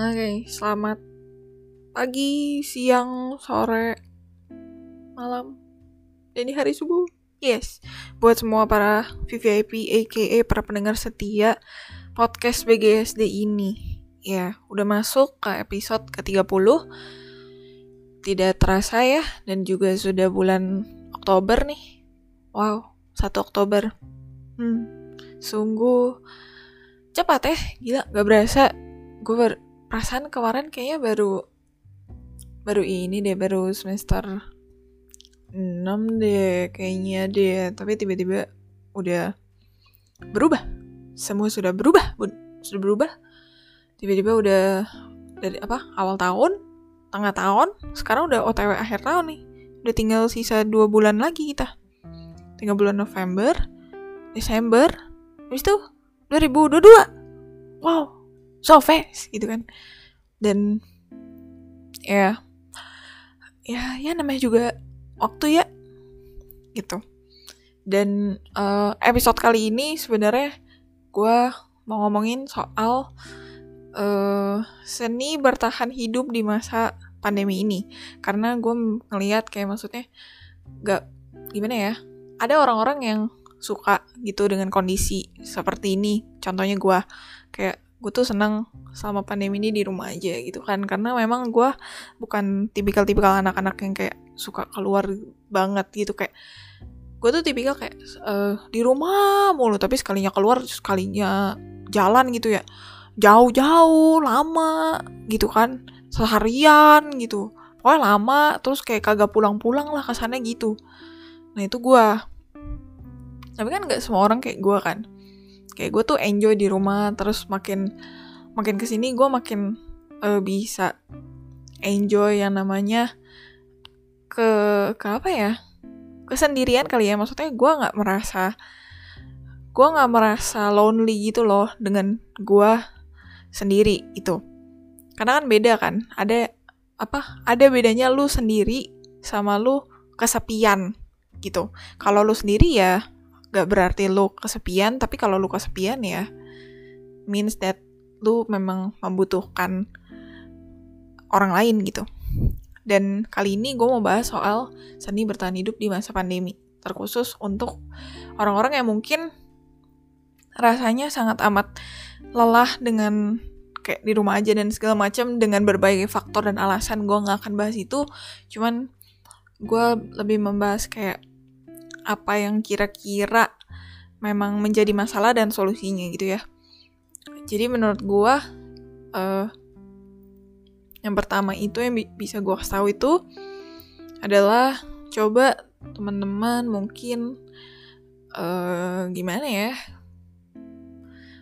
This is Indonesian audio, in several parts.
Oke, selamat pagi, siang, sore, malam, di hari subuh. Yes, buat semua para VVIP aka para pendengar setia podcast BGSD ini. Ya, udah masuk ke episode ke-30. Tidak terasa ya, dan juga sudah bulan Oktober nih. Wow, 1 Oktober. Hmm, sungguh cepat ya, gila, gak berasa. Gue perasaan kemarin kayaknya baru baru ini deh baru semester 6 deh kayaknya deh. Tapi tiba-tiba udah berubah. Semua sudah berubah sudah berubah. Tiba-tiba udah dari apa awal tahun tengah tahun sekarang udah otw akhir tahun nih. Udah tinggal sisa dua bulan lagi kita. Tinggal bulan November Desember habis itu 2022 wow so fast gitu kan. Dan ya ya ya namanya juga waktu ya gitu. Dan uh, episode kali ini sebenarnya gue mau ngomongin soal uh, seni bertahan hidup di masa pandemi ini. Karena gue ngelihat kayak maksudnya gak gimana ya ada orang-orang yang suka gitu dengan kondisi seperti ini. Contohnya gue kayak gue tuh senang sama pandemi ini di rumah aja gitu kan. Karena memang gue bukan tipikal-tipikal anak-anak yang kayak suka keluar banget gitu. Kayak gue tuh tipikal kayak uh, di rumah mulu tapi sekalinya keluar sekalinya jalan gitu ya. Jauh-jauh lama gitu kan. Seharian gitu. Pokoknya lama terus kayak kagak pulang-pulang lah kesannya gitu. Nah itu gue tapi kan nggak semua orang kayak gue kan kayak gue tuh enjoy di rumah terus makin makin ke sini gue makin uh, bisa enjoy yang namanya ke ke apa ya? Kesendirian kali ya maksudnya gue nggak merasa gue nggak merasa lonely gitu loh dengan gue sendiri itu. Karena kan beda kan ada apa ada bedanya lu sendiri sama lu kesepian gitu. Kalau lu sendiri ya gak berarti lu kesepian tapi kalau lu kesepian ya means that lu memang membutuhkan orang lain gitu. Dan kali ini gue mau bahas soal seni bertahan hidup di masa pandemi terkhusus untuk orang-orang yang mungkin rasanya sangat amat lelah dengan kayak di rumah aja dan segala macam dengan berbagai faktor dan alasan gue nggak akan bahas itu. Cuman gue lebih membahas kayak apa yang kira-kira memang menjadi masalah dan solusinya gitu ya. Jadi menurut gue uh, yang pertama itu yang bi bisa gue tahu itu adalah coba teman-teman mungkin uh, gimana ya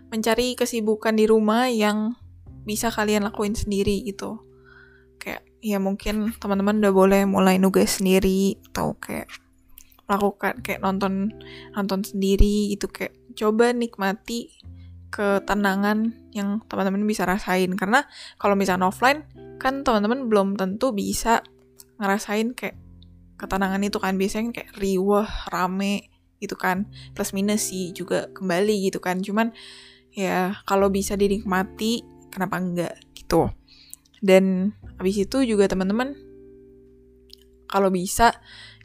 mencari kesibukan di rumah yang bisa kalian lakuin sendiri gitu kayak ya mungkin teman-teman udah boleh mulai nugas sendiri atau kayak lakukan kayak nonton nonton sendiri gitu kayak coba nikmati ketenangan yang teman-teman bisa rasain. Karena kalau misalnya offline kan teman-teman belum tentu bisa ngerasain kayak ketenangan itu kan. Biasanya kayak riwah rame gitu kan. Plus minus sih juga kembali gitu kan. Cuman ya kalau bisa dinikmati kenapa enggak gitu. Dan habis itu juga teman-teman kalau bisa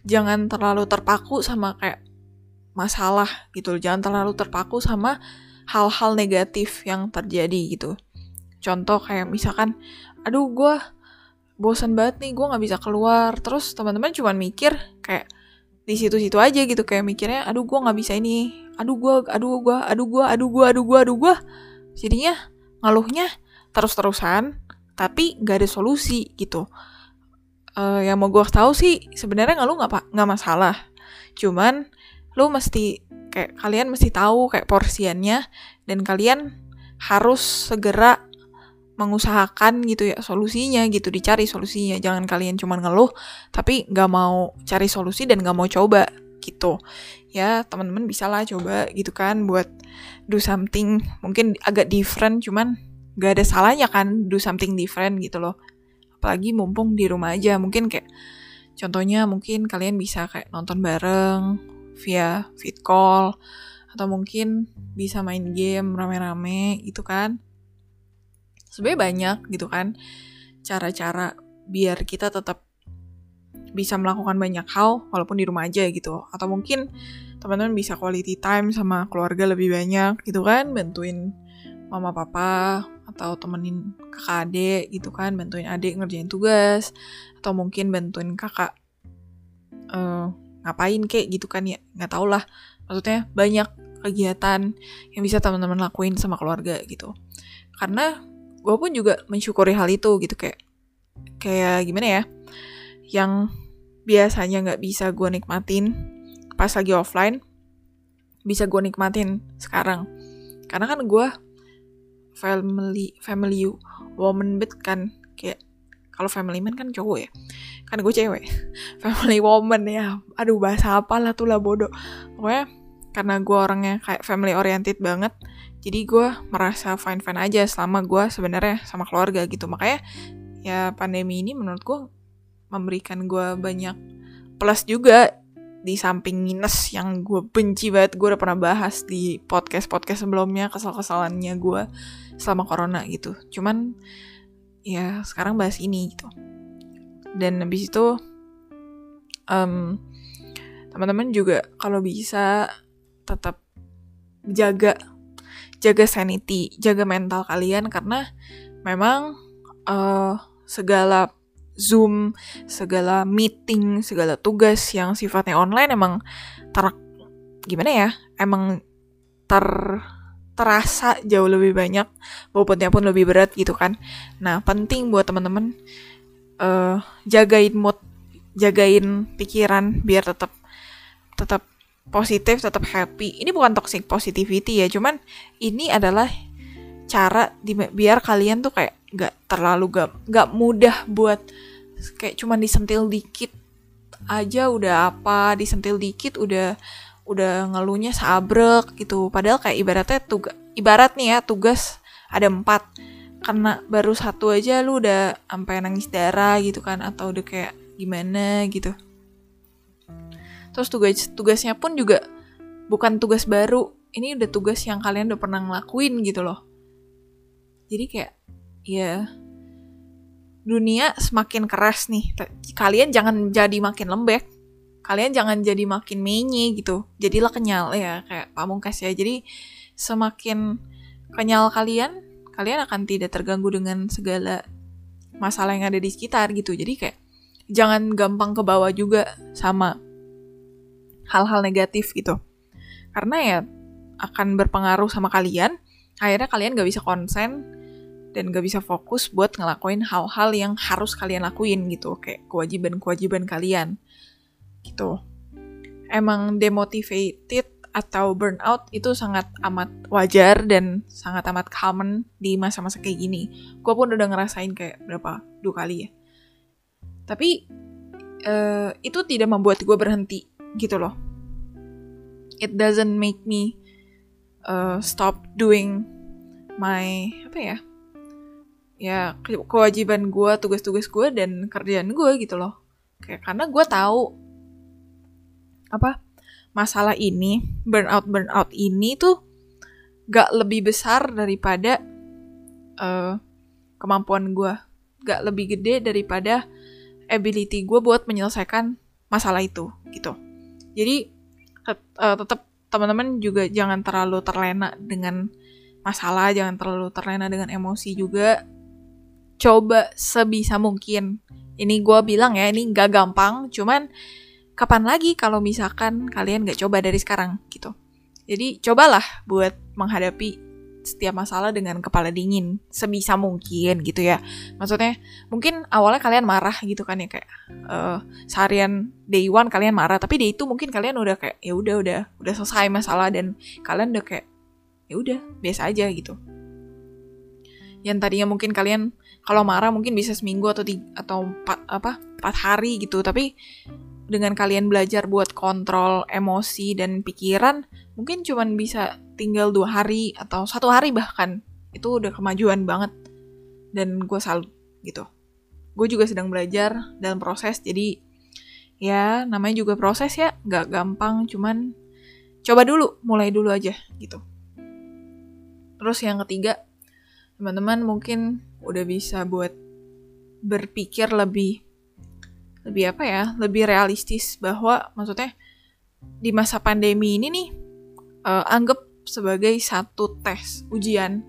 jangan terlalu terpaku sama kayak masalah gitu jangan terlalu terpaku sama hal-hal negatif yang terjadi gitu. Contoh kayak misalkan aduh gue bosan banget nih gue nggak bisa keluar. Terus teman-teman cuma mikir kayak di situ-situ aja gitu kayak mikirnya aduh gue nggak bisa ini. Aduh gue aduh gue aduh gue aduh gue aduh gue aduh gue jadinya ngeluhnya terus-terusan tapi gak ada solusi gitu uh, yang mau gue tahu sih sebenarnya nggak lu nggak nggak masalah. Cuman lu mesti kayak kalian mesti tahu kayak porsiannya dan kalian harus segera mengusahakan gitu ya solusinya gitu dicari solusinya. Jangan kalian cuma ngeluh tapi nggak mau cari solusi dan nggak mau coba gitu. Ya teman-teman bisa lah coba gitu kan buat do something mungkin agak different cuman gak ada salahnya kan do something different gitu loh apalagi mumpung di rumah aja. Mungkin kayak contohnya mungkin kalian bisa kayak nonton bareng via fit call atau mungkin bisa main game rame-rame gitu kan. Sebenarnya banyak gitu kan cara-cara biar kita tetap bisa melakukan banyak hal walaupun di rumah aja gitu. Atau mungkin teman-teman bisa quality time sama keluarga lebih banyak gitu kan bantuin mama papa atau temenin kakak adik gitu kan bantuin adik ngerjain tugas atau mungkin bantuin kakak uh, ngapain kek gitu kan ya nggak tau lah. Maksudnya banyak kegiatan yang bisa teman-teman lakuin sama keluarga gitu. Karena gue pun juga mensyukuri hal itu gitu kayak kayak gimana ya yang biasanya nggak bisa gue nikmatin pas lagi offline bisa gue nikmatin sekarang. Karena kan gue family family woman bit kan kayak kalau family man kan cowok ya. Kan gue cewek. Family woman ya. Aduh bahasa apa lah tuh lah bodoh. Pokoknya karena gue orangnya kayak family oriented banget jadi gue merasa fine fine aja selama gue sebenarnya sama keluarga gitu. Makanya ya pandemi ini menurut gue memberikan gue banyak plus juga di samping minus yang gue benci banget gue udah pernah bahas di podcast podcast sebelumnya kesal kesalannya gue selama corona gitu. Cuman ya sekarang bahas ini gitu. Dan habis itu um, teman-teman juga kalau bisa tetap jaga jaga sanity jaga mental kalian karena memang uh, segala Zoom, segala meeting, segala tugas yang sifatnya online emang ter gimana ya? Emang ter terasa jauh lebih banyak, bobotnya pun lebih berat gitu kan. Nah, penting buat teman-teman uh, jagain mood, jagain pikiran biar tetap tetap positif, tetap happy. Ini bukan toxic positivity ya, cuman ini adalah cara biar kalian tuh kayak nggak terlalu gak nggak mudah buat kayak cuman disentil dikit aja udah apa disentil dikit udah udah ngeluhnya sabrek gitu. Padahal kayak ibaratnya tugas ibarat nih ya tugas ada empat. Karena baru satu aja lu udah sampai nangis darah gitu kan atau udah kayak gimana gitu. Terus tugas tugasnya pun juga bukan tugas baru. Ini udah tugas yang kalian udah pernah ngelakuin gitu loh. Jadi kayak ya dunia semakin keras nih. Kalian jangan jadi makin lembek. Kalian jangan jadi makin menye gitu. Jadilah kenyal ya kayak pamungkas ya. Jadi semakin kenyal kalian kalian akan tidak terganggu dengan segala masalah yang ada di sekitar gitu. Jadi kayak jangan gampang ke bawah juga sama hal-hal negatif gitu. Karena ya akan berpengaruh sama kalian. Akhirnya kalian gak bisa konsen dan gak bisa fokus buat ngelakuin hal-hal yang harus kalian lakuin gitu kayak kewajiban-kewajiban kalian gitu. Emang demotivated atau burnout itu sangat amat wajar dan sangat amat common di masa-masa kayak gini. Gue pun udah ngerasain kayak berapa dua kali ya. Tapi uh, itu tidak membuat gue berhenti gitu loh. It doesn't make me uh, stop doing my apa ya ya kewajiban gue tugas-tugas gue dan kerjaan gue gitu loh. Kayak karena gue tahu apa masalah ini burnout burnout ini tuh gak lebih besar daripada uh, kemampuan gue gak lebih gede daripada ability gue buat menyelesaikan masalah itu gitu. Jadi tet uh, tetap teman-teman juga jangan terlalu terlena dengan masalah jangan terlalu terlena dengan emosi juga coba sebisa mungkin. Ini gue bilang ya, ini gak gampang, cuman kapan lagi kalau misalkan kalian gak coba dari sekarang gitu. Jadi cobalah buat menghadapi setiap masalah dengan kepala dingin sebisa mungkin gitu ya. Maksudnya mungkin awalnya kalian marah gitu kan ya kayak uh, seharian day one kalian marah, tapi day itu mungkin kalian udah kayak ya udah udah udah selesai masalah dan kalian udah kayak ya udah biasa aja gitu. Yang tadinya mungkin kalian kalau marah mungkin bisa seminggu atau tiga, atau empat apa empat hari gitu. Tapi dengan kalian belajar buat kontrol emosi dan pikiran mungkin cuman bisa tinggal dua hari atau satu hari bahkan. Itu udah kemajuan banget. Dan gue salut gitu. Gue juga sedang belajar dalam proses jadi ya namanya juga proses ya nggak gampang cuman coba dulu mulai dulu aja gitu. Terus yang ketiga teman-teman mungkin udah bisa buat berpikir lebih lebih apa ya lebih realistis bahwa maksudnya di masa pandemi ini nih uh, anggap sebagai satu tes ujian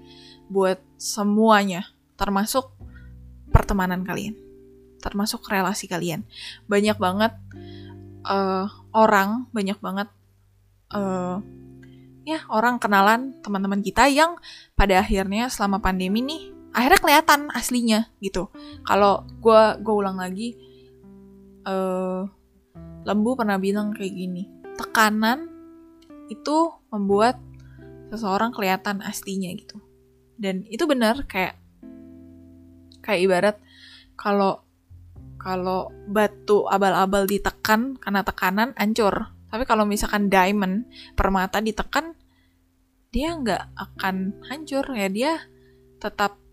buat semuanya termasuk pertemanan kalian termasuk relasi kalian. Banyak banget uh, orang banyak banget uh, ya orang kenalan teman-teman kita yang pada akhirnya selama pandemi nih akhirnya kelihatan aslinya gitu. Kalau gue gue ulang lagi uh, lembu pernah bilang kayak gini tekanan itu membuat seseorang kelihatan aslinya gitu. Dan itu benar kayak kayak ibarat kalau kalau batu abal-abal ditekan karena tekanan hancur. Tapi kalau misalkan diamond permata ditekan dia nggak akan hancur ya dia tetap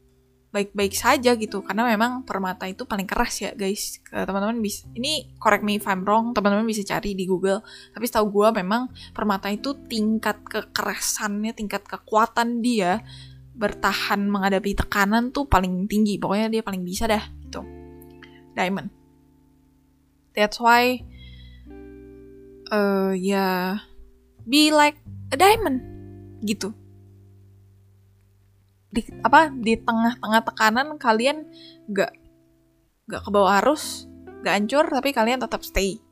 baik-baik saja gitu. Karena memang permata itu paling keras ya guys. Teman-teman bisa ini correct me if I'm wrong teman-teman bisa cari di Google. Tapi setahu gue memang permata itu tingkat kekerasannya tingkat kekuatan dia bertahan menghadapi tekanan tuh paling tinggi. Pokoknya dia paling bisa dah gitu. Diamond. That's why uh, ya yeah, be like a diamond gitu di apa di tengah-tengah tekanan kalian gak gak ke bawah arus gak hancur tapi kalian tetap stay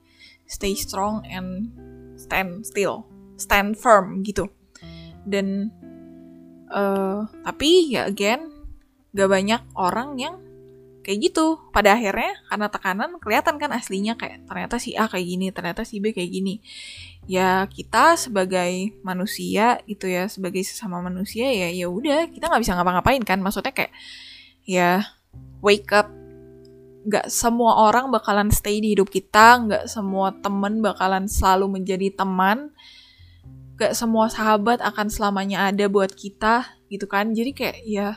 stay strong and stand still stand firm gitu. Dan uh, tapi ya again gak banyak orang yang kayak gitu. Pada akhirnya karena tekanan kelihatan kan aslinya kayak ternyata si A kayak gini ternyata si B kayak gini. Ya kita sebagai manusia gitu ya sebagai sesama manusia ya ya udah kita nggak bisa ngapa-ngapain kan. Maksudnya kayak ya wake up. Nggak semua orang bakalan stay di hidup kita nggak semua temen bakalan selalu menjadi teman. Nggak semua sahabat akan selamanya ada buat kita gitu kan. Jadi kayak ya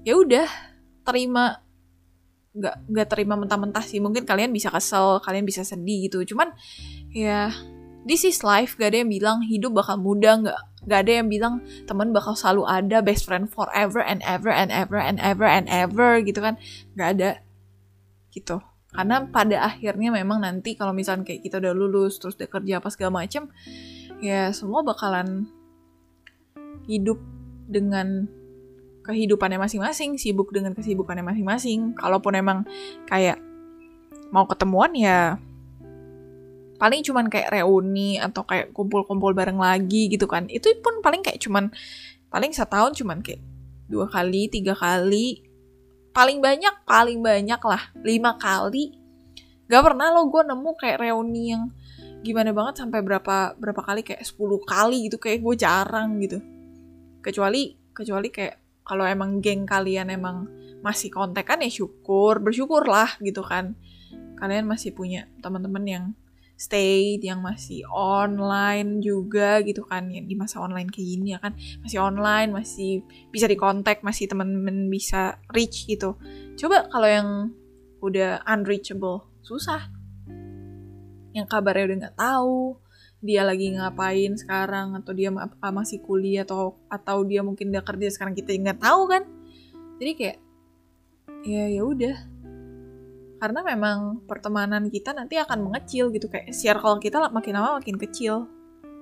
ya udah terima nggak nggak terima mentah-mentah sih. Mungkin kalian bisa kesel kalian bisa sedih gitu. Cuman ya this is life. Gak ada yang bilang hidup bakal mudah nggak gak ada yang bilang teman bakal selalu ada best friend forever and ever and ever and ever and ever gitu kan. Nggak ada. Gitu. Karena pada akhirnya memang nanti kalau misalnya kayak kita udah lulus terus udah kerja apa segala macem ya semua bakalan hidup dengan kehidupannya masing-masing, sibuk dengan kesibukannya masing-masing. Kalaupun emang kayak mau ketemuan ya paling cuman kayak reuni atau kayak kumpul-kumpul bareng lagi gitu kan. Itu pun paling kayak cuman paling setahun cuman kayak dua kali, tiga kali, paling banyak, paling banyak lah lima kali. Gak pernah lo gue nemu kayak reuni yang gimana banget sampai berapa berapa kali kayak 10 kali gitu kayak gue jarang gitu kecuali kecuali kayak kalau emang geng kalian emang masih kontak kan ya syukur bersyukurlah gitu kan. Kalian masih punya teman-teman yang stay yang masih online juga gitu kan. Yang di masa online kayak gini ya kan. Masih online masih bisa dikontak masih teman-teman bisa reach gitu. Coba kalau yang udah unreachable susah. Yang kabarnya udah nggak tahu dia lagi ngapain sekarang atau dia apa masih kuliah atau atau dia mungkin udah kerja sekarang kita nggak tahu kan? Jadi kayak ya ya udah. Karena memang pertemanan kita nanti akan mengecil gitu kayak circle kita makin lama makin kecil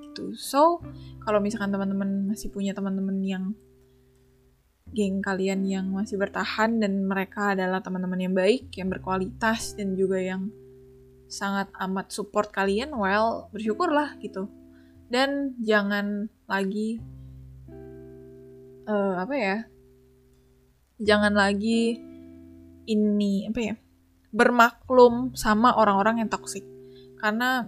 gitu. So kalau misalkan teman-teman masih punya teman-teman yang geng kalian yang masih bertahan dan mereka adalah teman-teman yang baik yang berkualitas dan juga yang sangat amat support kalian, well, bersyukurlah gitu. Dan jangan lagi uh, apa ya? Jangan lagi ini apa ya? bermaklum sama orang-orang yang toksik. Karena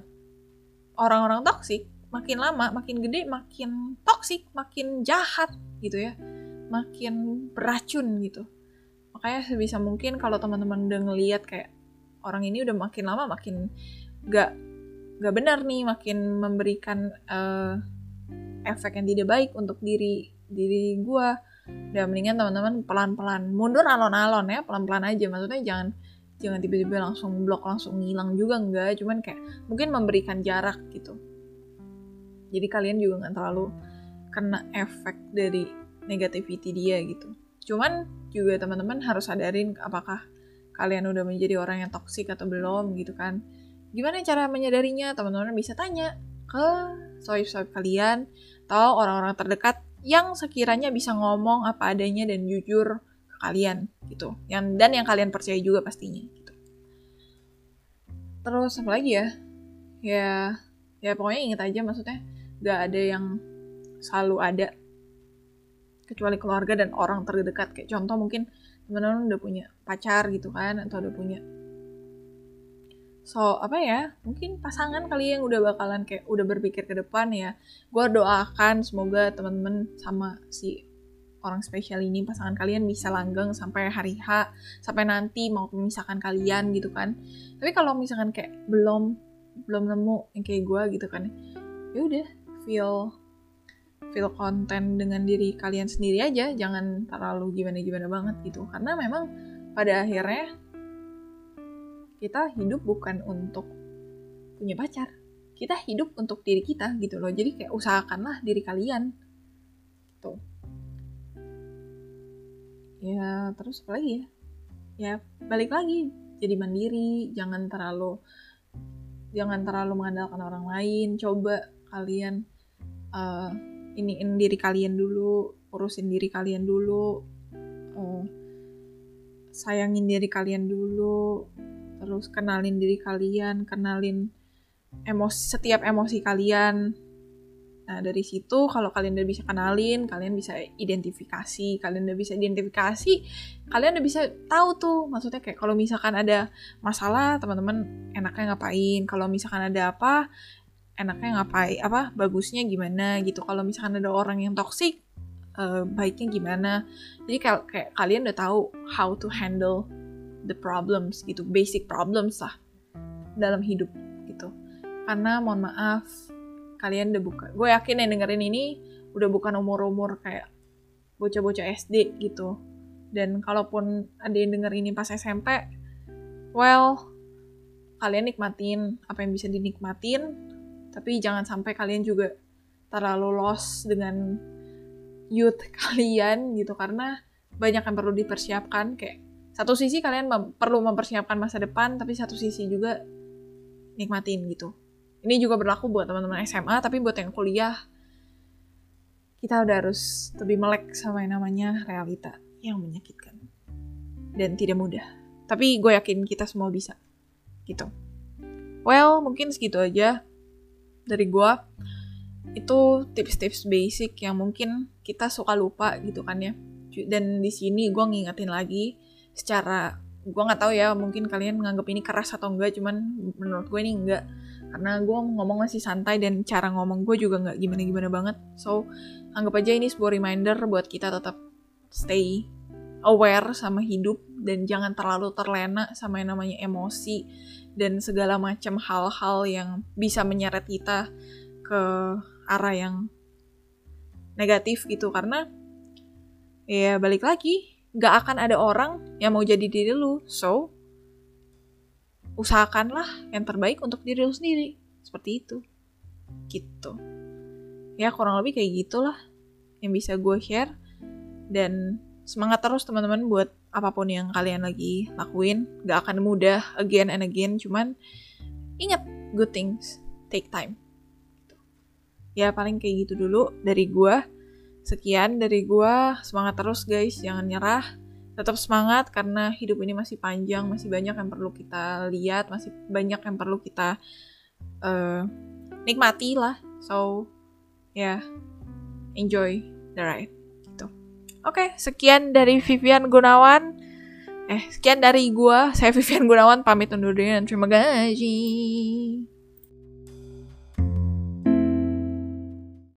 orang-orang toksik makin lama, makin gede, makin toksik, makin jahat gitu ya. Makin beracun gitu. Makanya sebisa mungkin kalau teman-teman udah ngeliat kayak orang ini udah makin lama makin gak gak benar nih makin memberikan uh, efek yang tidak baik untuk diri diri gue dan mendingan teman-teman pelan-pelan mundur alon-alon ya pelan-pelan aja. Maksudnya jangan jangan tiba-tiba langsung blok langsung ngilang juga enggak cuman kayak mungkin memberikan jarak gitu. Jadi kalian juga nggak terlalu kena efek dari negativity dia gitu. Cuman juga teman-teman harus sadarin apakah kalian udah menjadi orang yang toksik atau belum gitu kan. Gimana cara menyadarinya? Teman-teman bisa tanya ke soif-soif kalian atau orang-orang terdekat yang sekiranya bisa ngomong apa adanya dan jujur ke kalian gitu. Yang dan yang kalian percaya juga pastinya gitu. Terus apa lagi ya? Ya ya pokoknya inget aja maksudnya gak ada yang selalu ada kecuali keluarga dan orang terdekat. Kayak contoh mungkin teman-teman udah punya pacar gitu kan atau udah punya. So apa ya mungkin pasangan kali yang udah bakalan kayak udah berpikir ke depan ya. Gue doakan semoga teman-teman sama si orang spesial ini pasangan kalian bisa langgeng sampai hari H sampai nanti mau memisahkan kalian gitu kan. Tapi kalau misalkan kayak belum belum nemu yang kayak gue gitu kan ya udah feel feel konten dengan diri kalian sendiri aja. Jangan terlalu gimana gimana banget gitu. Karena memang pada akhirnya kita hidup bukan untuk punya pacar. Kita hidup untuk diri kita gitu loh. Jadi kayak usahakanlah diri kalian. Tuh. Ya terus apa lagi ya? Ya balik lagi. Jadi mandiri. Jangan terlalu jangan terlalu mengandalkan orang lain. Coba kalian uh, iniin diri kalian dulu. Urusin diri kalian dulu. Uh, sayangin diri kalian dulu terus kenalin diri kalian kenalin emosi setiap emosi kalian. Nah dari situ kalau kalian udah bisa kenalin kalian bisa identifikasi kalian udah bisa identifikasi kalian udah bisa tahu tuh maksudnya kayak kalau misalkan ada masalah teman-teman enaknya ngapain? Kalau misalkan ada apa enaknya ngapain apa bagusnya gimana gitu. Kalau misalkan ada orang yang toksik uh, baiknya gimana. Jadi kayak, kayak kalian udah tahu how to handle the problems gitu basic problems lah dalam hidup gitu. Karena mohon maaf kalian udah buka gue yakin yang dengerin ini udah bukan umur-umur kayak bocah-bocah SD gitu. Dan kalaupun ada yang denger ini pas SMP well kalian nikmatin apa yang bisa dinikmatin tapi jangan sampai kalian juga terlalu lost dengan youth kalian gitu karena banyak yang perlu dipersiapkan kayak satu sisi kalian mem perlu mempersiapkan masa depan tapi satu sisi juga nikmatin gitu. Ini juga berlaku buat teman-teman SMA tapi buat yang kuliah. Kita udah harus lebih melek sama yang namanya realita yang menyakitkan dan tidak mudah. Tapi gue yakin kita semua bisa gitu. Well mungkin segitu aja dari gue itu tips-tips basic yang mungkin kita suka lupa gitu kan ya. Dan di sini gue ngingetin lagi secara gue nggak tahu ya mungkin kalian menganggap ini keras atau enggak cuman menurut gue ini enggak. Karena gue ngomong masih santai dan cara ngomong gue juga nggak gimana gimana banget. So anggap aja ini sebuah reminder buat kita tetap stay aware sama hidup dan jangan terlalu terlena sama yang namanya emosi dan segala macam hal-hal yang bisa menyeret kita ke arah yang negatif gitu karena ya balik lagi gak akan ada orang yang mau jadi diri lu. So, usahakanlah yang terbaik untuk diri lu sendiri. Seperti itu. Gitu. Ya kurang lebih kayak gitulah yang bisa gue share. Dan semangat terus teman-teman buat apa pun yang kalian lagi lakuin. Gak akan mudah again and again. Cuman ingat good things take time. Ya paling kayak gitu dulu dari gue. Sekian dari gua, semangat terus guys, jangan nyerah. Tetap semangat karena hidup ini masih panjang, masih banyak yang perlu kita lihat, masih banyak yang perlu kita uh, nikmati lah. So, ya, yeah, enjoy the ride. Gitu. Oke, okay, sekian dari Vivian Gunawan. Eh, sekian dari gua, saya Vivian Gunawan pamit undur diri dan terima kasih.